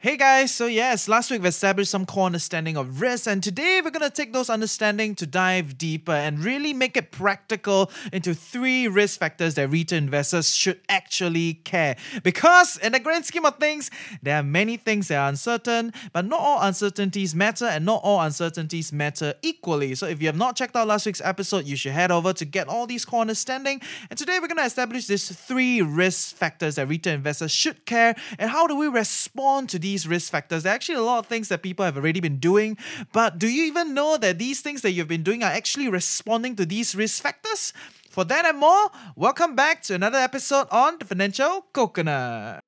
Hey guys, so yes, last week we established some core understanding of risk, and today we're gonna take those understanding to dive deeper and really make it practical into three risk factors that retail investors should actually care. Because in the grand scheme of things, there are many things that are uncertain, but not all uncertainties matter, and not all uncertainties matter equally. So if you have not checked out last week's episode, you should head over to get all these core understanding. And today we're gonna establish these three risk factors that retail investors should care, and how do we respond to these these risk factors. There are actually a lot of things that people have already been doing, but do you even know that these things that you've been doing are actually responding to these risk factors? For that and more, welcome back to another episode on the Financial Coconut.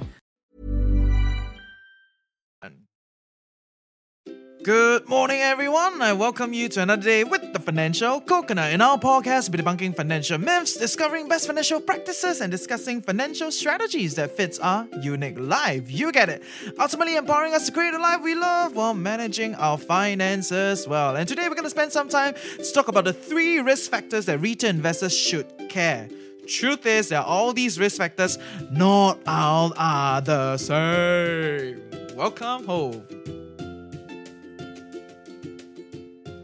Good morning, everyone. I welcome you to another day with the Financial Coconut. In our podcast, we're debunking financial myths, discovering best financial practices, and discussing financial strategies that fits our unique life. You get it. Ultimately, empowering us to create a life we love while managing our finances well. And today, we're going to spend some time to talk about the three risk factors that retail investors should care. Truth is that all these risk factors, not all are the same. Welcome home.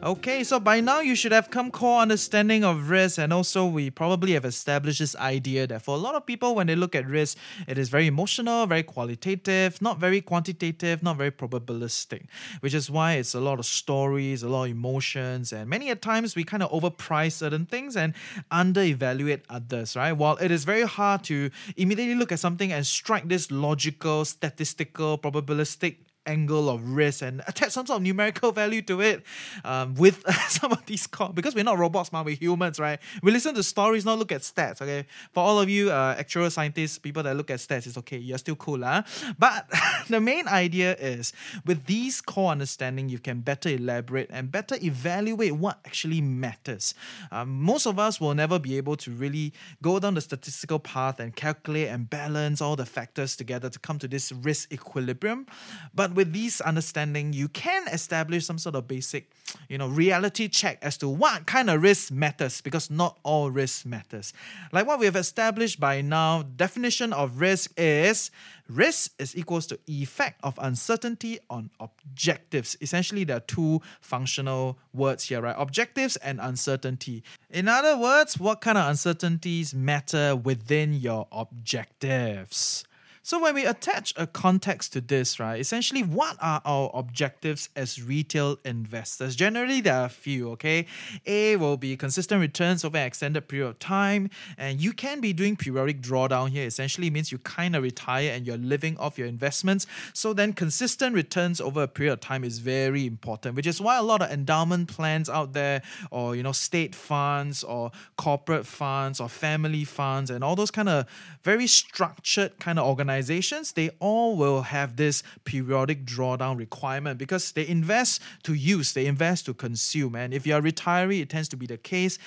Okay, so by now you should have come core understanding of risk, and also we probably have established this idea that for a lot of people, when they look at risk, it is very emotional, very qualitative, not very quantitative, not very probabilistic, which is why it's a lot of stories, a lot of emotions, and many a times we kind of overprice certain things and under-evaluate others, right? While it is very hard to immediately look at something and strike this logical, statistical, probabilistic angle of risk and attach some sort of numerical value to it um, with some of these calls because we're not robots, man, we're humans, right? We listen to stories, not look at stats, okay? For all of you uh, actuarial scientists, people that look at stats, it's okay, you're still cool, huh? But the main idea is with these core understanding, you can better elaborate and better evaluate what actually matters. Um, most of us will never be able to really go down the statistical path and calculate and balance all the factors together to come to this risk equilibrium. But with these understanding, you can establish some sort of basic, you know, reality check as to what kind of risk matters because not all risk matters. Like what we have established by now, definition of risk is risk is equals to effect of uncertainty on objectives. Essentially, there are two functional words here, right? Objectives and uncertainty. In other words, what kind of uncertainties matter within your objectives? So when we attach a context to this, right, essentially what are our objectives as retail investors? Generally, there are a few, okay? A will be consistent returns over an extended period of time, and you can be doing periodic drawdown here. Essentially means you kind of retire and you're living off your investments. So then consistent returns over a period of time is very important, which is why a lot of endowment plans out there, or you know, state funds or corporate funds or family funds and all those kind of very structured kind of organizations organizations, they all will have this periodic drawdown requirement because they invest to use, they invest to consume. And if you're a retiree, it tends to be the case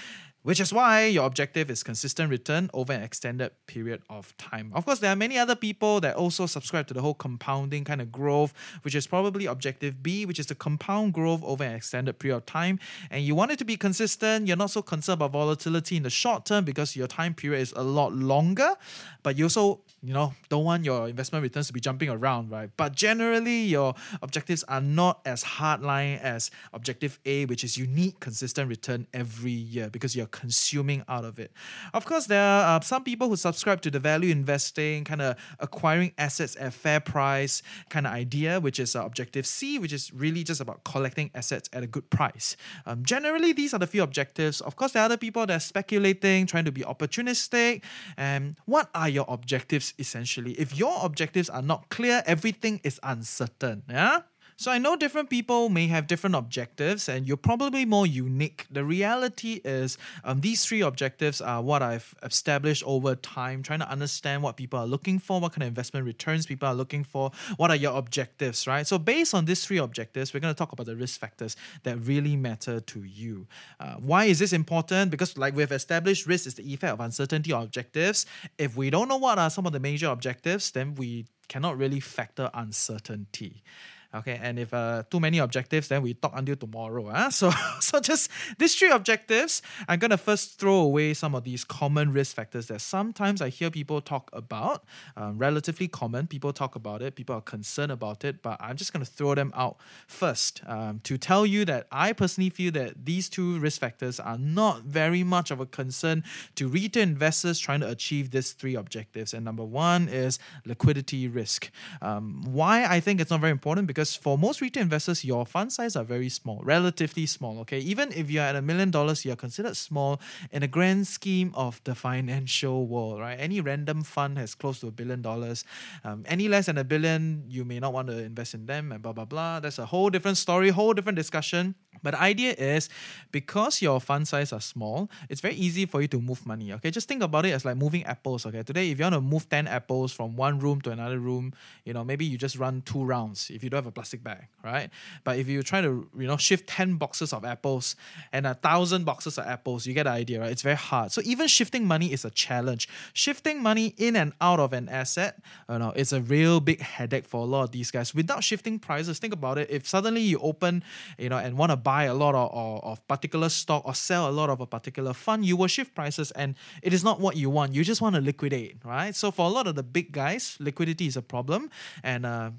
which is why your objective is consistent return over an extended period of time. Of course, there are many other people that also subscribe to the whole compounding kind of growth, which is probably objective B, which is the compound growth over an extended period of time. And you want it to be consistent. You're not so concerned about volatility in the short term because your time period is a lot longer, but you also you know don't want your investment returns to be jumping around right but generally your objectives are not as hardline as objective a which is unique consistent return every year because you're consuming out of it of course there are uh, some people who subscribe to the value investing kind of acquiring assets at fair price kind of idea which is uh, objective c which is really just about collecting assets at a good price um, generally these are the few objectives of course there are other people that are speculating trying to be opportunistic and what are your objectives essentially. If your objectives are not clear, everything is uncertain. Yeah. So I know different people may have different objectives, and you're probably more unique. The reality is, um, these three objectives are what I've established over time, trying to understand what people are looking for, what kind of investment returns people are looking for, what are your objectives, right? So based on these three objectives, we're going to talk about the risk factors that really matter to you. Uh, why is this important? Because like we've established, risk is the effect of uncertainty or objectives. If we don't know what are some of the major objectives, then we cannot really factor uncertainty. Okay, and if uh, too many objectives, then we talk until tomorrow. Huh? So, so just these three objectives, I'm gonna first throw away some of these common risk factors that sometimes I hear people talk about. Um, relatively common, people talk about it, people are concerned about it, but I'm just gonna throw them out first um, to tell you that I personally feel that these two risk factors are not very much of a concern to retail investors trying to achieve these three objectives. And number one is liquidity risk. Um, why I think it's not very important because because for most retail investors, your fund size are very small, relatively small. Okay, even if you're at a million dollars, you're considered small in the grand scheme of the financial world, right? Any random fund has close to a billion dollars. Um, any less than a billion, you may not want to invest in them, and blah blah blah. That's a whole different story, whole different discussion. But the idea is because your fund size are small, it's very easy for you to move money. Okay, just think about it as like moving apples. Okay, today if you want to move ten apples from one room to another room, you know maybe you just run two rounds if you don't have a plastic bag, right? But if you try to you know shift ten boxes of apples and a thousand boxes of apples, you get the idea, right? It's very hard. So even shifting money is a challenge. Shifting money in and out of an asset, you know, it's a real big headache for a lot of these guys. Without shifting prices, think about it. If suddenly you open, you know, and want to buy a lot of, of, of particular stock or sell a lot of a particular fund, you will shift prices and it is not what you want. You just want to liquidate, right? So for a lot of the big guys, liquidity is a problem. And uh,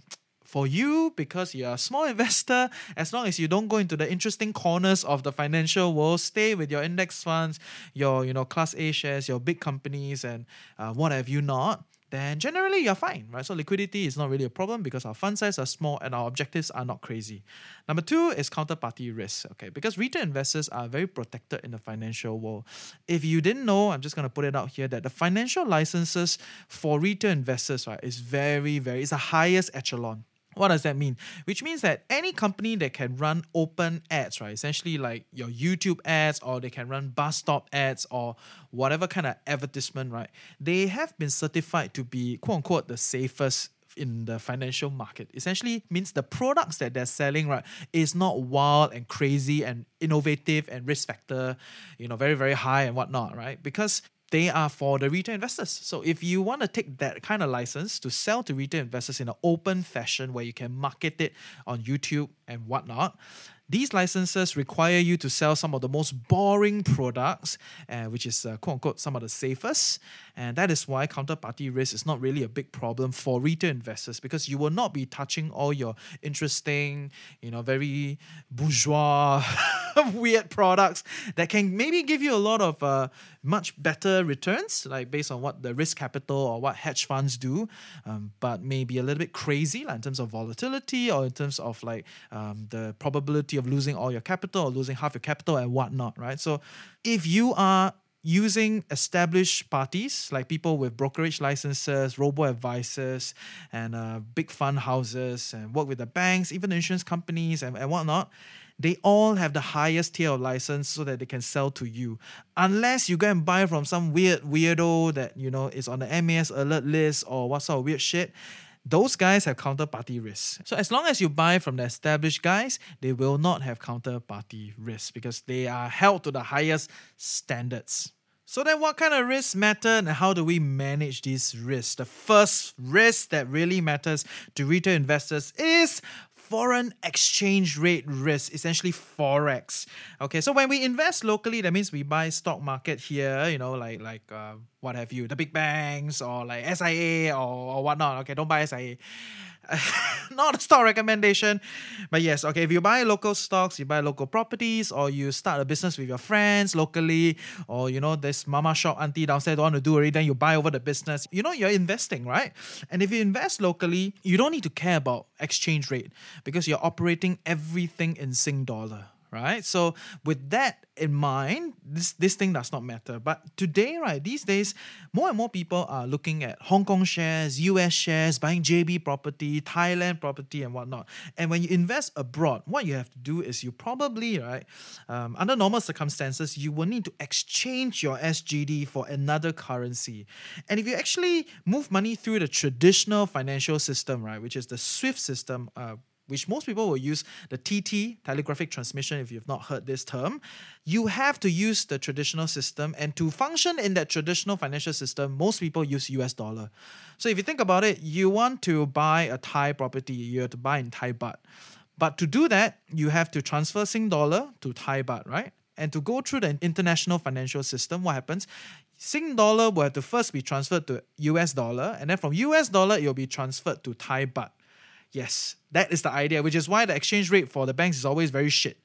for you because you're a small investor as long as you don't go into the interesting corners of the financial world stay with your index funds your you know class a shares your big companies and uh, what have you not then generally you're fine, right? So liquidity is not really a problem because our fund size are small and our objectives are not crazy. Number two is counterparty risk, okay? Because retail investors are very protected in the financial world. If you didn't know, I'm just gonna put it out here that the financial licenses for retail investors, right, is very, very, it's the highest echelon. What does that mean? Which means that any company that can run open ads, right? Essentially like your YouTube ads or they can run bus stop ads or whatever kind of advertisement, right? They have been certified to be quote unquote the safest in the financial market. Essentially means the products that they're selling, right, is not wild and crazy and innovative and risk factor, you know, very, very high and whatnot, right? Because they are for the retail investors. So if you want to take that kind of license to sell to retail investors in an open fashion where you can market it on YouTube and whatnot, these licenses require you to sell some of the most boring products, uh, which is uh, quote unquote some of the safest. And that is why counterparty risk is not really a big problem for retail investors because you will not be touching all your interesting, you know, very bourgeois, weird products that can maybe give you a lot of uh, much better returns, like based on what the risk capital or what hedge funds do, um, but maybe a little bit crazy like in terms of volatility or in terms of like um, the probability of losing all your capital or losing half your capital and whatnot, right? So if you are using established parties like people with brokerage licenses, robo advisors, and uh, big fund houses, and work with the banks, even insurance companies, and, and whatnot. They all have the highest tier of license so that they can sell to you. Unless you go and buy from some weird weirdo that you know is on the MAS alert list or what sort of weird shit those guys have counterparty risk. So as long as you buy from the established guys, they will not have counterparty risk because they are held to the highest standards. So then what kind of risks matter and how do we manage these risks? The first risk that really matters to retail investors is foreign exchange rate risk, essentially forex. Okay, so when we invest locally, that means we buy stock market here, you know, like like uh, what have you, the big banks or like SIA or, or whatnot. Okay, don't buy SIA. not a stock recommendation, but yes, okay. If you buy local stocks, you buy local properties, or you start a business with your friends locally, or you know this mama shop auntie downstairs don't want to do it, then you buy over the business. You know you're investing, right? And if you invest locally, you don't need to care about exchange rate because you're operating everything in Sing dollar right? So with that in mind, this this thing does not matter. But today, right, these days, more and more people are looking at Hong Kong shares, US shares, buying JB property, Thailand property, and whatnot. And when you invest abroad, what you have to do is you probably, right, um, under normal circumstances, you will need to exchange your SGD for another currency. And if you actually move money through the traditional financial system, right, which is the SWIFT system, uh, which most people will use the TT, telegraphic transmission, if you've not heard this term, you have to use the traditional system. And to function in that traditional financial system, most people use US dollar. So if you think about it, you want to buy a Thai property, you have to buy in Thai baht. But to do that, you have to transfer Sing dollar to Thai baht, right? And to go through the international financial system, what happens? Sing dollar will have to first be transferred to US dollar, and then from US dollar, it will be transferred to Thai baht. Yes, that is the idea, which is why the exchange rate for the banks is always very shit.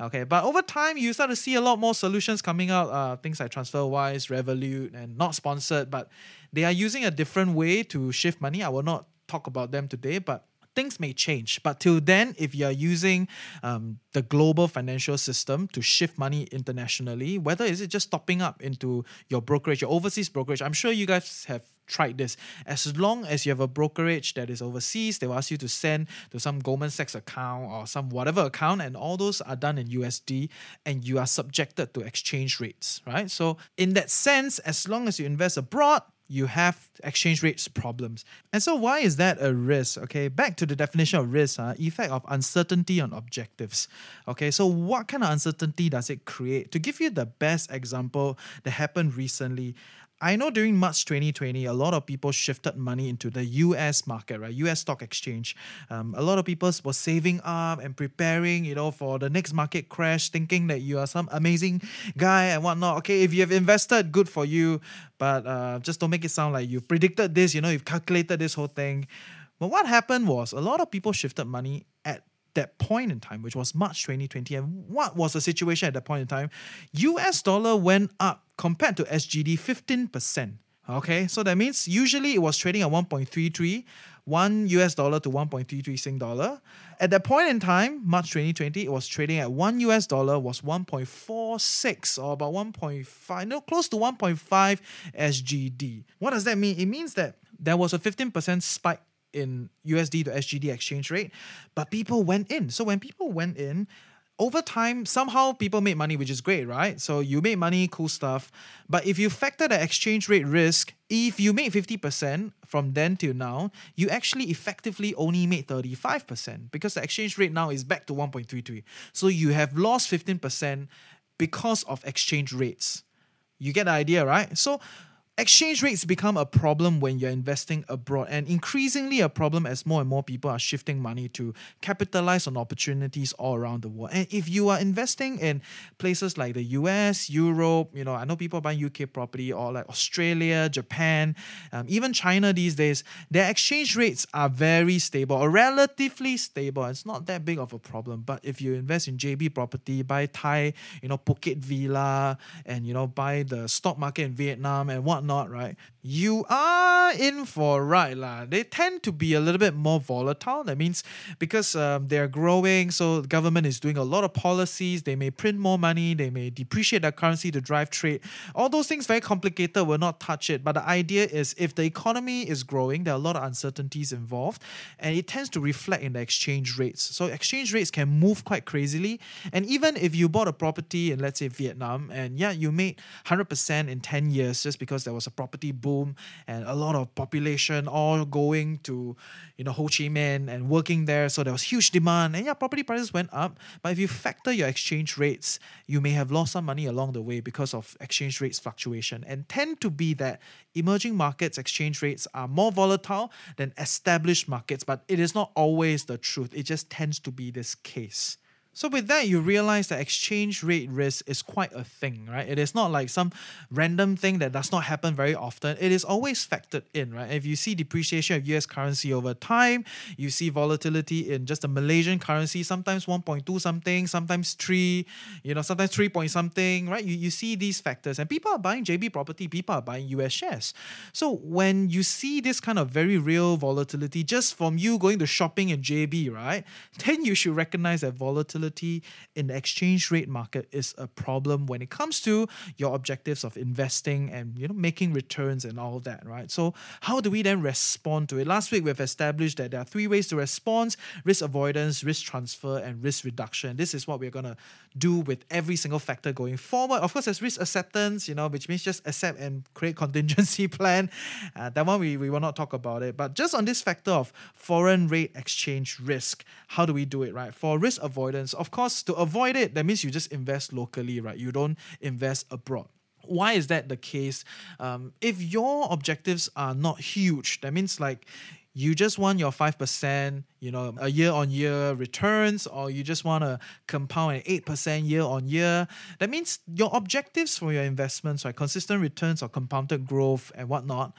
Okay, but over time, you start to see a lot more solutions coming out, uh, things like TransferWise, Revolut, and not sponsored, but they are using a different way to shift money. I will not talk about them today, but things may change. But till then, if you are using um, the global financial system to shift money internationally, whether is it just topping up into your brokerage, your overseas brokerage, I'm sure you guys have tried this. As long as you have a brokerage that is overseas, they will ask you to send to some Goldman Sachs account or some whatever account, and all those are done in USD, and you are subjected to exchange rates, right? So, in that sense, as long as you invest abroad, you have exchange rates problems. And so why is that a risk? Okay, back to the definition of risk, uh, effect of uncertainty on objectives. Okay, so what kind of uncertainty does it create? To give you the best example that happened recently, I know during March 2020, a lot of people shifted money into the US market, right? US stock exchange. Um, a lot of people were saving up and preparing, you know, for the next market crash, thinking that you are some amazing guy and whatnot. Okay, if you have invested, good for you, but uh, just don't make it sound like you predicted this, you know, you've calculated this whole thing. But what happened was a lot of people shifted money at that point in time, which was March 2020. And what was the situation at that point in time? US dollar went up compared to SGD 15%. Okay, so that means usually it was trading at 1.33, 1 US dollar to 1.33 Sing dollar. At that point in time, March 2020, it was trading at 1 US dollar was 1.46 or about 1.5, no, close to 1.5 SGD. What does that mean? It means that there was a 15% spike in USD to SGD exchange rate, but people went in. So when people went in, over time, somehow people made money, which is great, right? So you made money, cool stuff. But if you factor the exchange rate risk, if you made 50% from then till now, you actually effectively only made 35% because the exchange rate now is back to 1.33. So you have lost 15% because of exchange rates. You get the idea, right? So Exchange rates become a problem when you're investing abroad, and increasingly a problem as more and more people are shifting money to capitalize on opportunities all around the world. And if you are investing in places like the US, Europe, you know, I know people buying UK property or like Australia, Japan, um, even China these days, their exchange rates are very stable or relatively stable. It's not that big of a problem. But if you invest in JB property, buy Thai, you know, Phuket Villa, and you know, buy the stock market in Vietnam and what whatnot, right? You are in for right lah. They tend to be a little bit more volatile. That means because um, they're growing, so the government is doing a lot of policies. They may print more money. They may depreciate their currency to drive trade. All those things very complicated. We'll not touch it. But the idea is, if the economy is growing, there are a lot of uncertainties involved, and it tends to reflect in the exchange rates. So exchange rates can move quite crazily. And even if you bought a property in, let's say, Vietnam, and yeah, you made hundred percent in ten years just because there was a property boom and a lot of population all going to you know Ho Chi Minh and working there. So there was huge demand, and yeah, property prices went up. But if you factor your exchange rates, you may have lost some money along the way because of exchange rates fluctuation, and tend to be that emerging markets exchange rates are more volatile than established markets. But it is not always the truth. It just tends to be this case. So with that, you realize that exchange rate risk is quite a thing, right? It is not like some random thing that does not happen very often. It is always factored in, right? If you see depreciation of US currency over time, you see volatility in just the Malaysian currency, sometimes 1.2 something, sometimes 3, you know, sometimes 3 point something, right? You, you see these factors and people are buying JB property, people are buying US shares. So when you see this kind of very real volatility just from you going to shopping in JB, right? Then you should recognize that volatility volatility in the exchange rate market is a problem when it comes to your objectives of investing and you know making returns and all that, right? So how do we then respond to it? Last week we've established that there are three ways to respond: risk avoidance, risk transfer, and risk reduction. This is what we're gonna do with every single factor going forward. Of course, there's risk acceptance, you know, which means just accept and create contingency plan. Uh, that one we, we will not talk about it. But just on this factor of foreign rate exchange risk, how do we do it, right? For risk avoidance, of course, to avoid it, that means you just invest locally, right? You don't invest abroad. Why is that the case? Um, if your objectives are not huge, that means like you just want your 5%, you know, a year on year returns, or you just want to compound an 8% year on year. That means your objectives for your investments, right? Consistent returns or compounded growth and whatnot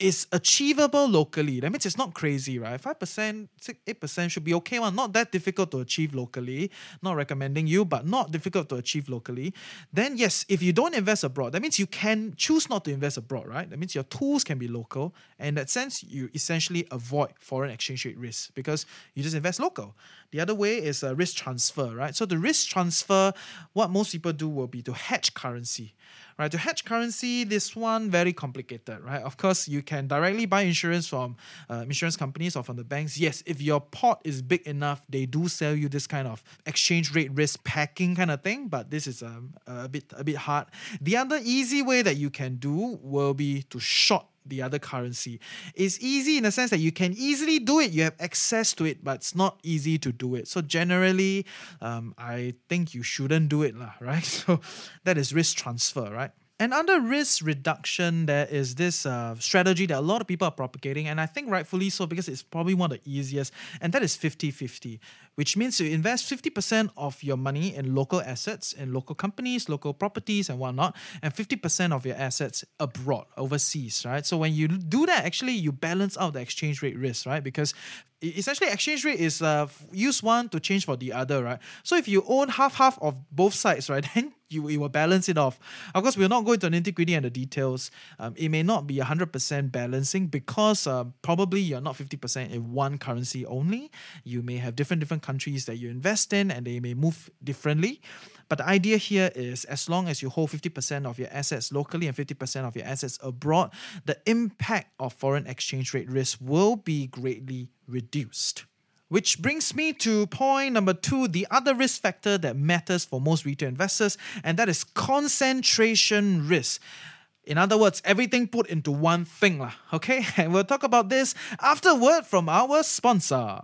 is achievable locally. That means it's not crazy, right? 5%, 8% should be okay one. Not that difficult to achieve locally. Not recommending you, but not difficult to achieve locally. Then yes, if you don't invest abroad, that means you can choose not to invest abroad, right? That means your tools can be local. And in that sense, you essentially avoid foreign exchange rate risk because you just invest local. The other way is a risk transfer, right? So the risk transfer, what most people do will be to hedge currency right? To hedge currency, this one very complicated, right? Of course, you can directly buy insurance from uh, insurance companies or from the banks. Yes, if your pot is big enough, they do sell you this kind of exchange rate risk packing kind of thing. But this is um, a bit a bit hard. The other easy way that you can do will be to short the other currency. It's easy in the sense that you can easily do it, you have access to it, but it's not easy to do it. So generally, um, I think you shouldn't do it, lah, right? So that is risk transfer, right? And under risk reduction, there is this uh, strategy that a lot of people are propagating, and I think rightfully so because it's probably one of the easiest, and that is 50 50, which means you invest 50% of your money in local assets, in local companies, local properties, and whatnot, and 50% of your assets abroad, overseas, right? So when you do that, actually, you balance out the exchange rate risk, right? Because essentially exchange rate is uh, use one to change for the other, right? So if you own half half of both sides, right, then you, will balance it off. Of course, we'll not go into nitty gritty and the details. Um, it may not be 100% balancing because uh, probably you're not 50% in one currency only. You may have different different countries that you invest in and they may move differently. But the idea here is as long as you hold 50% of your assets locally and 50% of your assets abroad, the impact of foreign exchange rate risk will be greatly reduced. Which brings me to point number two, the other risk factor that matters for most retail investors, and that is concentration risk. In other words, everything put into one thing. Lah, okay? And we'll talk about this after a word from our sponsor.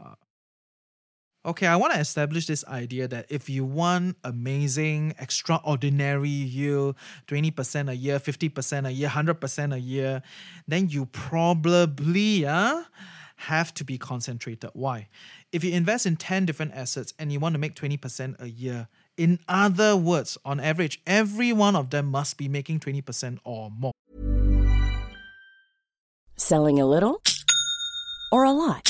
Okay, I want to establish this idea that if you want amazing, extraordinary yield, 20% a year, 50% a year, 100% a year, then you probably uh, have to be concentrated. Why? If you invest in 10 different assets and you want to make 20% a year, in other words, on average, every one of them must be making 20% or more. Selling a little or a lot?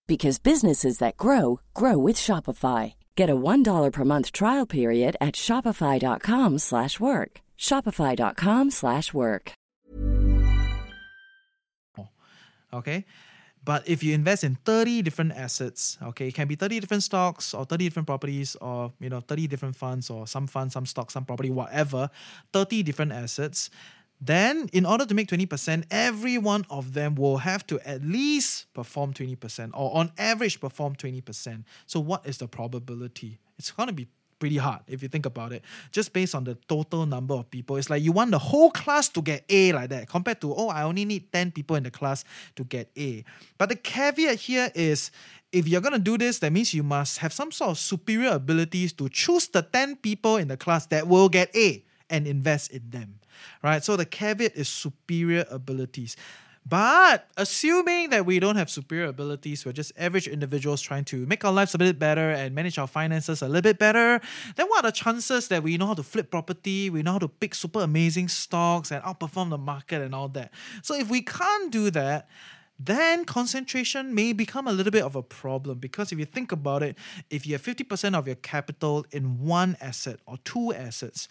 because businesses that grow grow with Shopify. Get a $1 per month trial period at shopify.com/work. shopify.com/work. Okay? But if you invest in 30 different assets, okay, it can be 30 different stocks or 30 different properties or, you know, 30 different funds or some funds, some stocks, some property, whatever, 30 different assets, then in order to make 20%, every one of them will have to at least perform 20% or on average perform 20%. So what is the probability? It's going to be pretty hard if you think about it. Just based on the total number of people, it's like you want the whole class to get A like that, compared to, oh, I only need 10 people in the class to get A. But the caveat here is if you're going to do this, that means you must have some sort of superior abilities to choose the 10 people in the class that will get A and invest in them right? So the caveat is superior abilities. But assuming that we don't have superior abilities, we're just average individuals trying to make our lives a bit better and manage our finances a little bit better, then what are the chances that we know how to flip property, we know how to pick super amazing stocks and outperform the market and all that? So if we can't do that, then concentration may become a little bit of a problem because if you think about it, if you have 50% of your capital in one asset or two assets,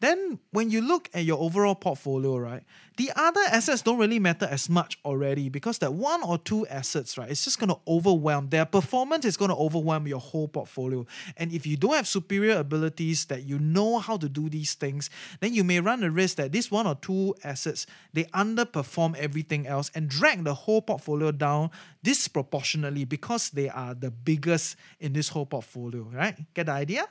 then when you look at your overall portfolio, right, the other assets don't really matter as much already because that one or two assets, right, it's just going to overwhelm. Their performance is going to overwhelm your whole portfolio. And if you don't have superior abilities that you know how to do these things, then you may run the risk that this one or two assets, they underperform everything else and drag the whole portfolio down disproportionately because they are the biggest in this whole portfolio, right? Get the idea?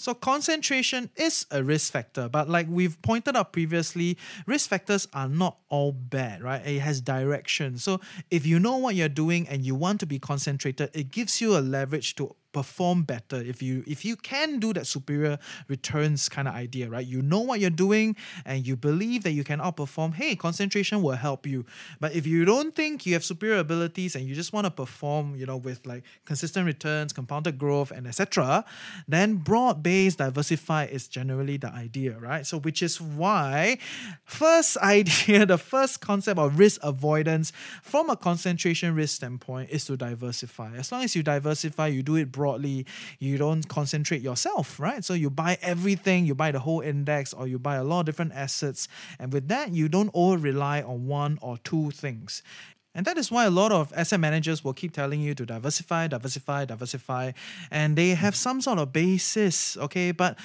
So, concentration is a risk factor, but like we've pointed out previously, risk factors are not all bad, right? It has direction. So, if you know what you're doing and you want to be concentrated, it gives you a leverage to perform better. If you if you can do that superior returns kind of idea right? You know what you're doing and you believe that you can outperform hey concentration will help you. But if you don't think you have superior abilities and you just want to perform you know with like consistent returns compounded growth and etc then broad based diversify is generally the idea right? So which is why first idea the first concept of risk avoidance from a concentration risk standpoint is to diversify. As long as you diversify you do it broadly, you don't concentrate yourself, right? So you buy everything, you buy the whole index, or you buy a lot of different assets. And with that, you don't over rely on one or two things. And that is why a lot of asset managers will keep telling you to diversify, diversify, diversify, and they have some sort of basis, okay? But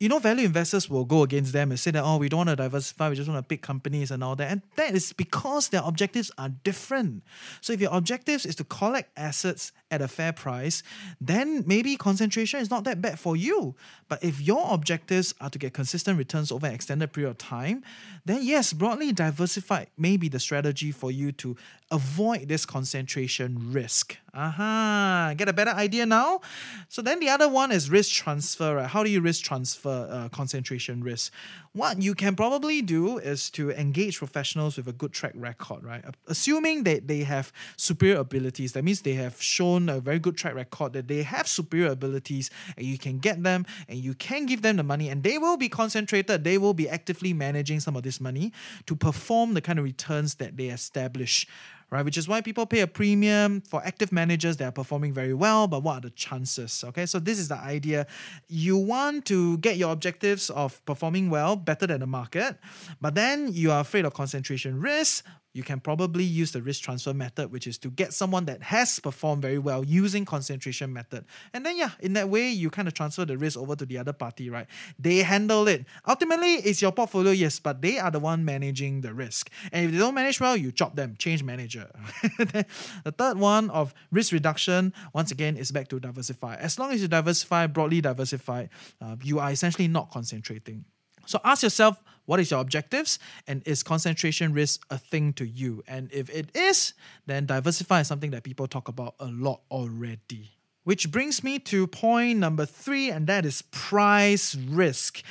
you know, value investors will go against them and say that, oh, we don't want to diversify, we just want to pick companies and all that. And that is because their objectives are different. So if your objectives is to collect assets at a fair price, then maybe concentration is not that bad for you. But if your objectives are to get consistent returns over an extended period of time, then yes, broadly diversified may be the strategy for you to avoid this concentration risk. Aha, uh-huh. get a better idea now? So then the other one is risk transfer, right? How do you risk transfer uh, concentration risk? What you can probably do is to engage professionals with a good track record, right? Assuming that they have superior abilities, that means they have shown a very good track record, that they have superior abilities, and you can get them and you can give them the money, and they will be concentrated, they will be actively managing some of this money to perform the kind of returns that they establish right? Which is why people pay a premium for active managers that are performing very well, but what are the chances? Okay, so this is the idea. You want to get your objectives of performing well better than the market, but then you are afraid of concentration risk you can probably use the risk transfer method, which is to get someone that has performed very well using concentration method. And then yeah, in that way, you kind of transfer the risk over to the other party, right? They handle it. Ultimately, it's your portfolio, yes, but they are the one managing the risk. And if they don't manage well, you chop them, change manager. the third one of risk reduction, once again, is back to diversify. As long as you diversify, broadly diversify, uh, you are essentially not concentrating. So ask yourself, what is your objectives? And is concentration risk a thing to you? And if it is, then diversify is something that people talk about a lot already. Which brings me to point number three, and that is price risk.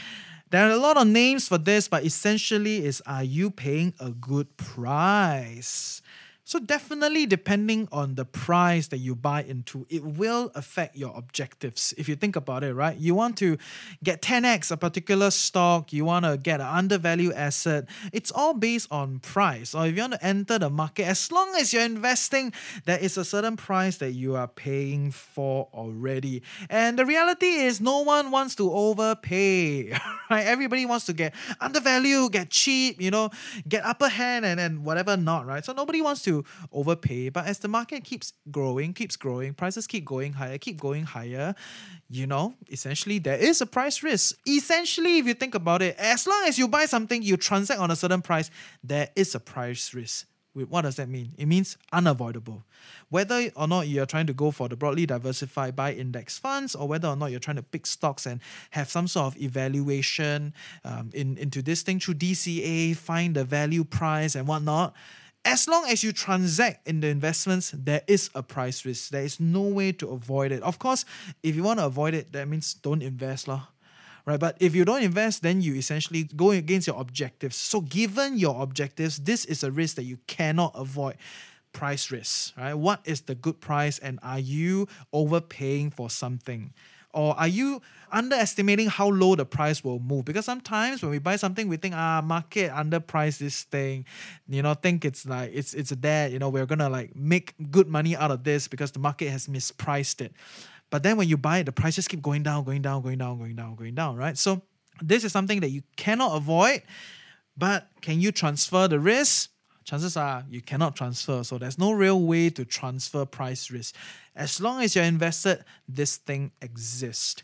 There are a lot of names for this, but essentially is are you paying a good price? So definitely depending on the price that you buy into, it will affect your objectives. If you think about it, right? You want to get 10x a particular stock, you want to get an undervalued asset. It's all based on price. Or if you want to enter the market, as long as you're investing, there is a certain price that you are paying for already. And the reality is no one wants to overpay. Right? Everybody wants to get undervalued, get cheap, you know, get upper hand and then whatever not, right? So nobody wants to overpay. But as the market keeps growing, keeps growing, prices keep going higher, keep going higher, you know, essentially there is a price risk. Essentially, if you think about it, as long as you buy something, you transact on a certain price, there is a price risk. What does that mean? It means unavoidable. Whether or not you're trying to go for the broadly diversified buy index funds, or whether or not you're trying to pick stocks and have some sort of evaluation um, in, into this thing through DCA, find the value price and whatnot, as long as you transact in the investments, there is a price risk. There is no way to avoid it. Of course, if you want to avoid it, that means don't invest. Lah right? But if you don't invest, then you essentially go against your objectives. So, given your objectives, this is a risk that you cannot avoid. Price risk, right? What is the good price, and are you overpaying for something? Or are you underestimating how low the price will move? Because sometimes when we buy something, we think, ah, market underpriced this thing, you know, think it's like it's it's a dead, you know, we're gonna like make good money out of this because the market has mispriced it. But then when you buy it, the prices keep going down, going down, going down, going down, going down, right? So this is something that you cannot avoid, but can you transfer the risk? Chances are you cannot transfer. So there's no real way to transfer price risk. As long as you're invested, this thing exists.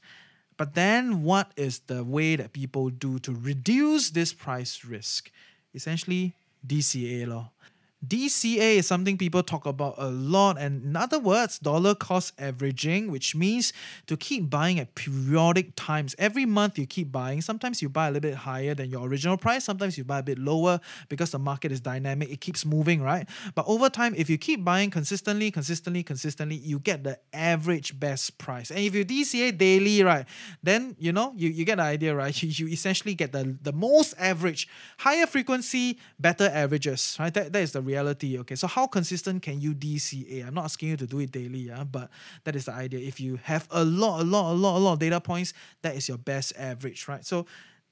But then what is the way that people do to reduce this price risk? Essentially, DCA law. DCA is something people talk about a lot, and in other words, dollar cost averaging, which means to keep buying at periodic times. Every month you keep buying. Sometimes you buy a little bit higher than your original price, sometimes you buy a bit lower because the market is dynamic, it keeps moving, right? But over time, if you keep buying consistently, consistently, consistently, you get the average best price. And if you DCA daily, right, then you know you, you get the idea, right? You, you essentially get the, the most average, higher frequency, better averages, right? That, that is the reality. Okay, so how consistent can you DCA? I'm not asking you to do it daily, yeah, but that is the idea. If you have a lot, a lot, a lot, a lot of data points, that is your best average, right? So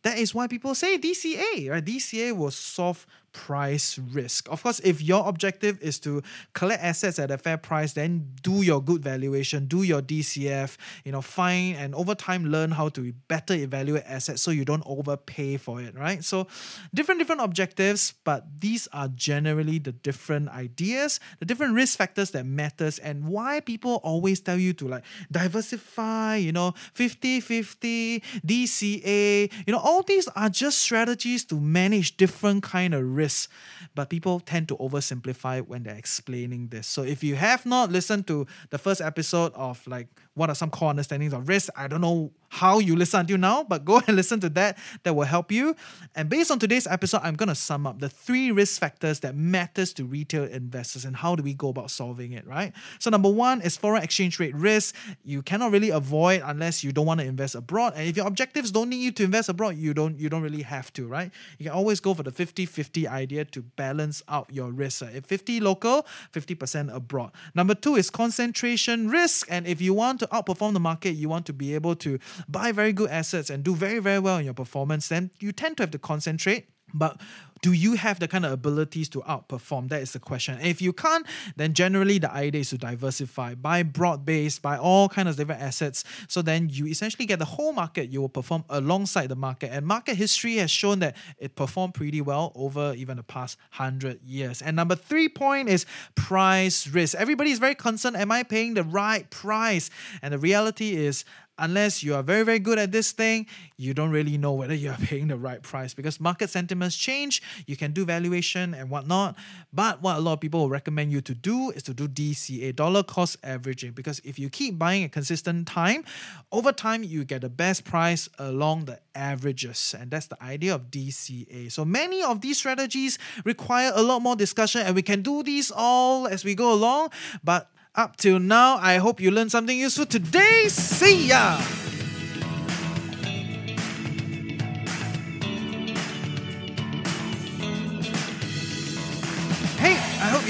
that is why people say DCA, right? DCA will solve price risk. Of course, if your objective is to collect assets at a fair price, then do your good valuation, do your DCF, you know, find and over time learn how to better evaluate assets so you don't overpay for it, right? So different different objectives, but these are generally the different ideas, the different risk factors that matters and why people always tell you to like diversify, you know, 50-50, DCA, you know, all these are just strategies to manage different kind of risk risks. But people tend to oversimplify when they're explaining this. So if you have not listened to the first episode of like what are some core understandings of risk, I don't know how you listen until now, but go and listen to that. That will help you. And based on today's episode, I'm going to sum up the three risk factors that matters to retail investors and how do we go about solving it, right? So number one is foreign exchange rate risk. You cannot really avoid unless you don't want to invest abroad. And if your objectives don't need you to invest abroad, you don't you don't really have to, right? You can always go for the 50-50 idea to balance out your risk. If 50 local, 50% abroad. Number two is concentration risk. And if you want to outperform the market, you want to be able to buy very good assets and do very, very well in your performance, then you tend to have to concentrate. But do you have the kind of abilities to outperform? That is the question. if you can't, then generally the idea is to diversify, buy broad based, buy all kinds of different assets. So then you essentially get the whole market. You will perform alongside the market. And market history has shown that it performed pretty well over even the past hundred years. And number three point is price risk. Everybody is very concerned. Am I paying the right price? And the reality is unless you are very, very good at this thing, you don't really know whether you are paying the right price because market sentiments change. You can do valuation and whatnot. But what a lot of people will recommend you to do is to do DCA, dollar cost averaging, because if you keep buying at consistent time, over time you get the best price along the averages. And that's the idea of DCA. So many of these strategies require a lot more discussion, and we can do these all as we go along. But up till now, I hope you learned something useful today. See ya!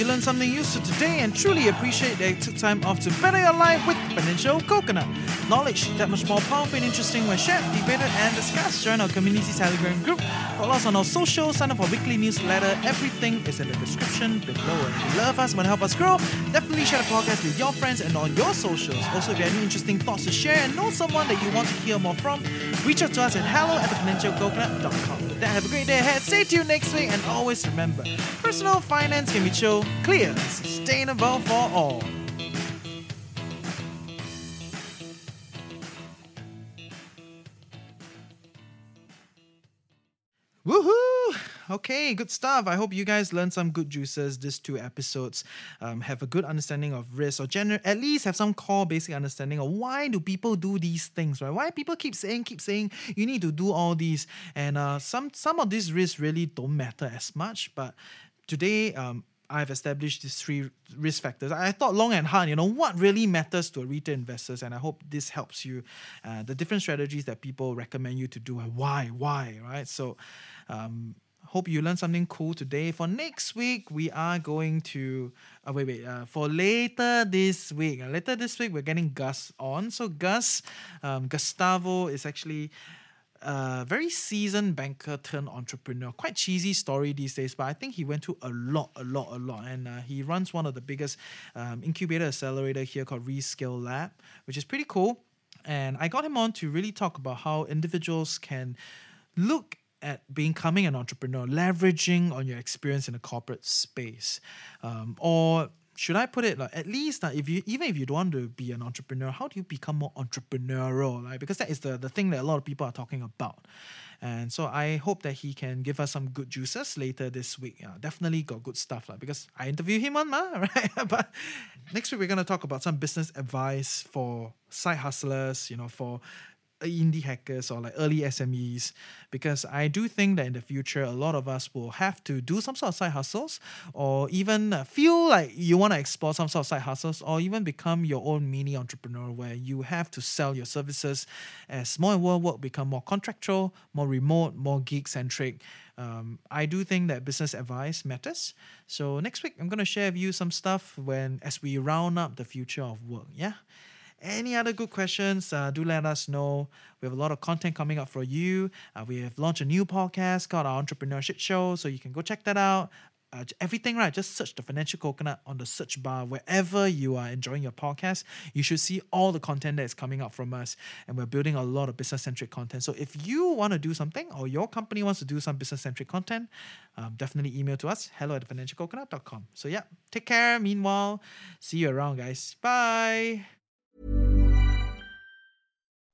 You learned something useful today and truly appreciate that you took time off to better your life with Financial Coconut. Knowledge that much more powerful and interesting when shared, debated, and discussed. Join our community Telegram group. Follow us on our socials, sign up for weekly newsletter. Everything is in the description below. And if you love us, want to help us grow, definitely share the podcast with your friends and on your socials. Also, if you have any interesting thoughts to share and know someone that you want to hear more from, reach out to us at hello at. With that, have a great day ahead. Stay tuned next week, and always remember, personal finance can be chill, clear, sustainable for all. Woohoo! Okay, good stuff. I hope you guys learned some good juices. These two episodes um, have a good understanding of risk, or gener- at least have some core basic understanding of why do people do these things, right? Why people keep saying, keep saying you need to do all these, and uh, some some of these risks really don't matter as much. But today, um, I've established these three risk factors. I thought long and hard, you know, what really matters to retail investors, and I hope this helps you. Uh, the different strategies that people recommend you to do, and why, why, right? So, um, hope you learned something cool today. For next week, we are going to. Uh, wait, wait. Uh, for later this week, uh, later this week, we're getting Gus on. So Gus, um, Gustavo is actually a very seasoned banker turned entrepreneur. Quite cheesy story these days, but I think he went through a lot, a lot, a lot. And uh, he runs one of the biggest um, incubator accelerator here called Rescale Lab, which is pretty cool. And I got him on to really talk about how individuals can look at becoming an entrepreneur, leveraging on your experience in the corporate space, um, or should I put it like at least uh, if you even if you don't want to be an entrepreneur, how do you become more entrepreneurial? Like because that is the the thing that a lot of people are talking about. And so I hope that he can give us some good juices later this week. Definitely got good stuff like, because I interview him on ma, right? but next week we're gonna talk about some business advice for side hustlers, you know, for indie hackers or like early SMEs because I do think that in the future a lot of us will have to do some sort of side hustles or even feel like you want to explore some sort of side hustles or even become your own mini entrepreneur where you have to sell your services as more and more work become more contractual, more remote, more geek centric. Um, I do think that business advice matters. So next week I'm going to share with you some stuff when as we round up the future of work. Yeah. Any other good questions, uh, do let us know. We have a lot of content coming up for you. Uh, we have launched a new podcast called our Entrepreneurship Show, so you can go check that out. Uh, everything right just search the financial coconut on the search bar. Wherever you are enjoying your podcast you should see all the content that is coming out from us. And we're building a lot of business centric content. So if you want to do something or your company wants to do some business centric content um, definitely email to us hello at financialcoconut.com so yeah take care. Meanwhile see you around guys. Bye